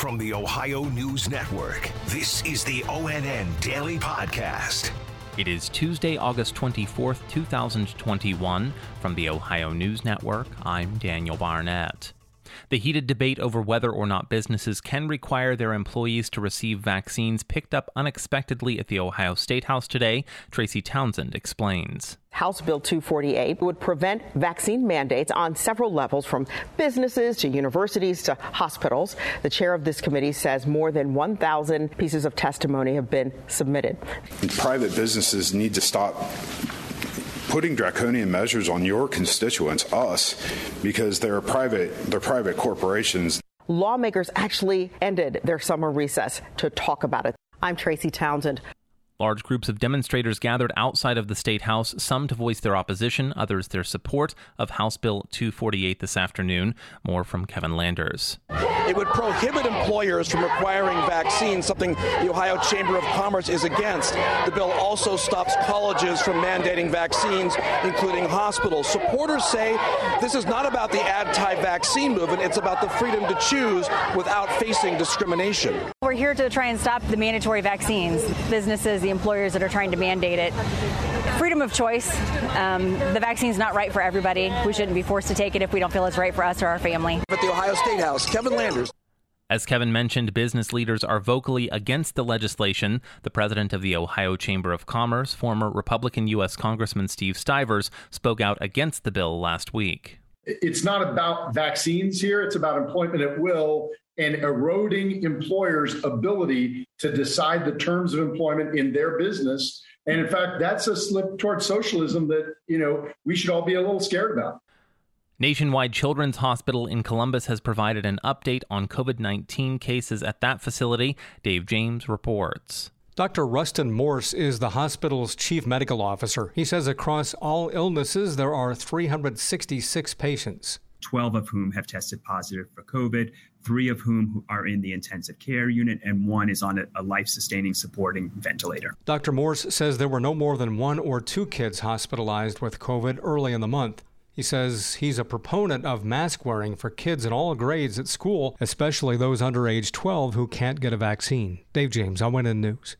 From the Ohio News Network, this is the ONN Daily Podcast. It is Tuesday, August 24th, 2021. From the Ohio News Network, I'm Daniel Barnett. The heated debate over whether or not businesses can require their employees to receive vaccines picked up unexpectedly at the Ohio State House today. Tracy Townsend explains. House Bill 248 would prevent vaccine mandates on several levels, from businesses to universities to hospitals. The chair of this committee says more than 1,000 pieces of testimony have been submitted. Private businesses need to stop putting draconian measures on your constituents, us, because they're private, they're private corporations. Lawmakers actually ended their summer recess to talk about it. I'm Tracy Townsend. Large groups of demonstrators gathered outside of the State House, some to voice their opposition, others their support of House Bill 248 this afternoon. More from Kevin Landers. It would prohibit employers from requiring vaccines, something the Ohio Chamber of Commerce is against. The bill also stops colleges from mandating vaccines, including hospitals. Supporters say this is not about the anti vaccine movement, it's about the freedom to choose without facing discrimination. We're here to try and stop the mandatory vaccines. Businesses, the employers that are trying to mandate it. Freedom of choice. Um, the vaccine's not right for everybody. We shouldn't be forced to take it if we don't feel it's right for us or our family. At the Ohio State House, Kevin Landers. As Kevin mentioned, business leaders are vocally against the legislation. The president of the Ohio Chamber of Commerce, former Republican U.S. Congressman Steve Stivers, spoke out against the bill last week. It's not about vaccines here, it's about employment at will and eroding employers' ability to decide the terms of employment in their business. And in fact, that's a slip towards socialism that, you know, we should all be a little scared about. Nationwide Children's Hospital in Columbus has provided an update on COVID 19 cases at that facility. Dave James reports. Dr. Rustin Morse is the hospital's chief medical officer. He says across all illnesses, there are 366 patients. 12 of whom have tested positive for COVID, three of whom are in the intensive care unit, and one is on a, life sustaining supporting ventilator. Dr. Morse says there were no more than one or two kids hospitalized with COVID early in the month. He says he's a proponent of mask wearing for kids in all grades at school, especially those under age 12 who can't get a vaccine. Dave James, ONN News.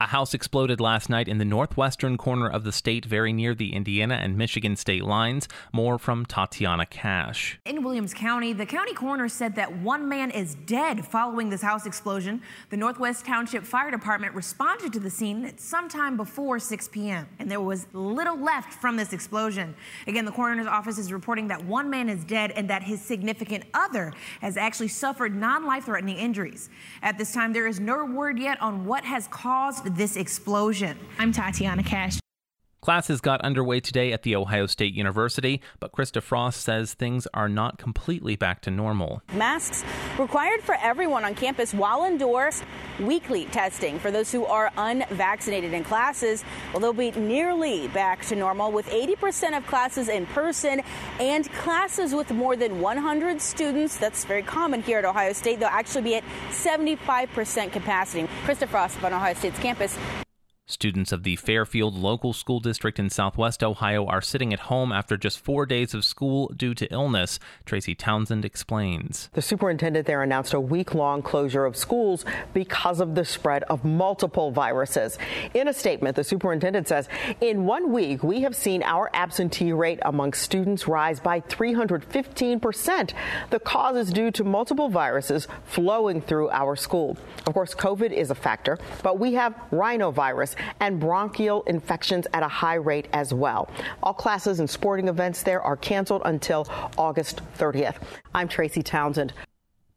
A house exploded last night in the northwestern corner of the state, very near the Indiana and Michigan state lines. More from Tatiana Cash. In Williams County, the county coroner said that one man is dead following this house explosion. The Northwest Township Fire Department responded to the scene sometime before 6 p.m., and there was little left from this explosion. Again, the coroner's office is reporting that one man is dead and that his significant other has actually suffered non life threatening injuries. At this time, there is no word yet on what has caused this explosion. I'm Tatiana Cash. Classes got underway today at The Ohio State University, but Krista Frost says things are not completely back to normal. Masks required for everyone on campus while indoors. Weekly testing for those who are unvaccinated in classes. Well, they'll be nearly back to normal with 80% of classes in person and classes with more than 100 students. That's very common here at Ohio State. They'll actually be at 75% capacity. Krista Frost on Ohio State's campus. Students of the Fairfield Local School District in Southwest Ohio are sitting at home after just four days of school due to illness. Tracy Townsend explains. The superintendent there announced a week long closure of schools because of the spread of multiple viruses. In a statement, the superintendent says, In one week, we have seen our absentee rate among students rise by 315%. The cause is due to multiple viruses flowing through our school. Of course, COVID is a factor, but we have rhinovirus and bronchial infections at a high rate as well. All classes and sporting events there are canceled until August 30th. I'm Tracy Townsend.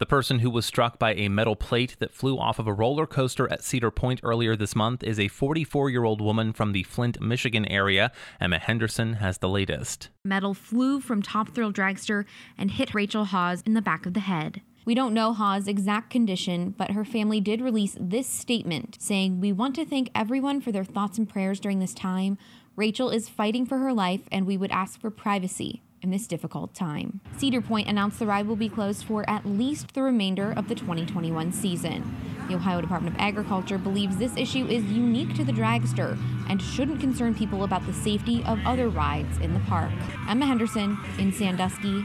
The person who was struck by a metal plate that flew off of a roller coaster at Cedar Point earlier this month is a 44 year old woman from the Flint, Michigan area. Emma Henderson has the latest. Metal flew from Top Thrill Dragster and hit Rachel Hawes in the back of the head. We don't know Hawes' exact condition, but her family did release this statement saying, We want to thank everyone for their thoughts and prayers during this time. Rachel is fighting for her life, and we would ask for privacy in this difficult time. Cedar Point announced the ride will be closed for at least the remainder of the 2021 season. The Ohio Department of Agriculture believes this issue is unique to the dragster and shouldn't concern people about the safety of other rides in the park. Emma Henderson in Sandusky,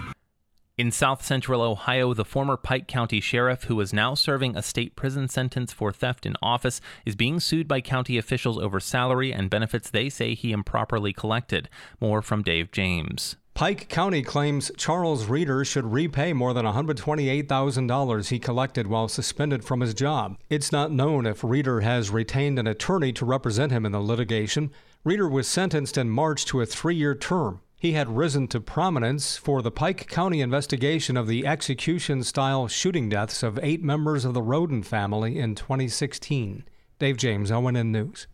In south central Ohio, the former Pike County sheriff, who is now serving a state prison sentence for theft in office, is being sued by county officials over salary and benefits they say he improperly collected. More from Dave James. Pike County claims Charles Reader should repay more than $128,000 he collected while suspended from his job. It's not known if Reader has retained an attorney to represent him in the litigation. Reader was sentenced in March to a three year term. He had risen to prominence for the Pike County investigation of the execution style shooting deaths of eight members of the Rhoden family in 2016. Dave James, ONN News.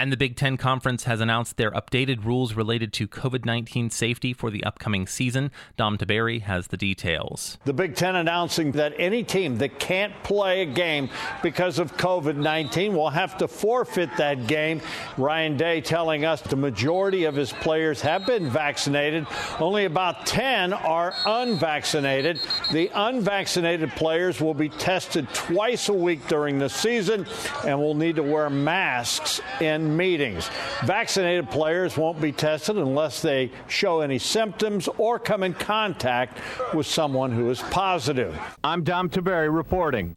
And the Big Ten Conference has announced their updated rules related to COVID 19 safety for the upcoming season. Dom Tiberi has the details. The Big Ten announcing that any team that can't play a game because of COVID 19 will have to forfeit that game. Ryan Day telling us the majority of his players have been vaccinated, only about 10 are unvaccinated. The unvaccinated players will be tested twice a week during the season and will need to wear masks in meetings. Vaccinated players won't be tested unless they show any symptoms or come in contact with someone who is positive. I'm Dom Tiberi reporting.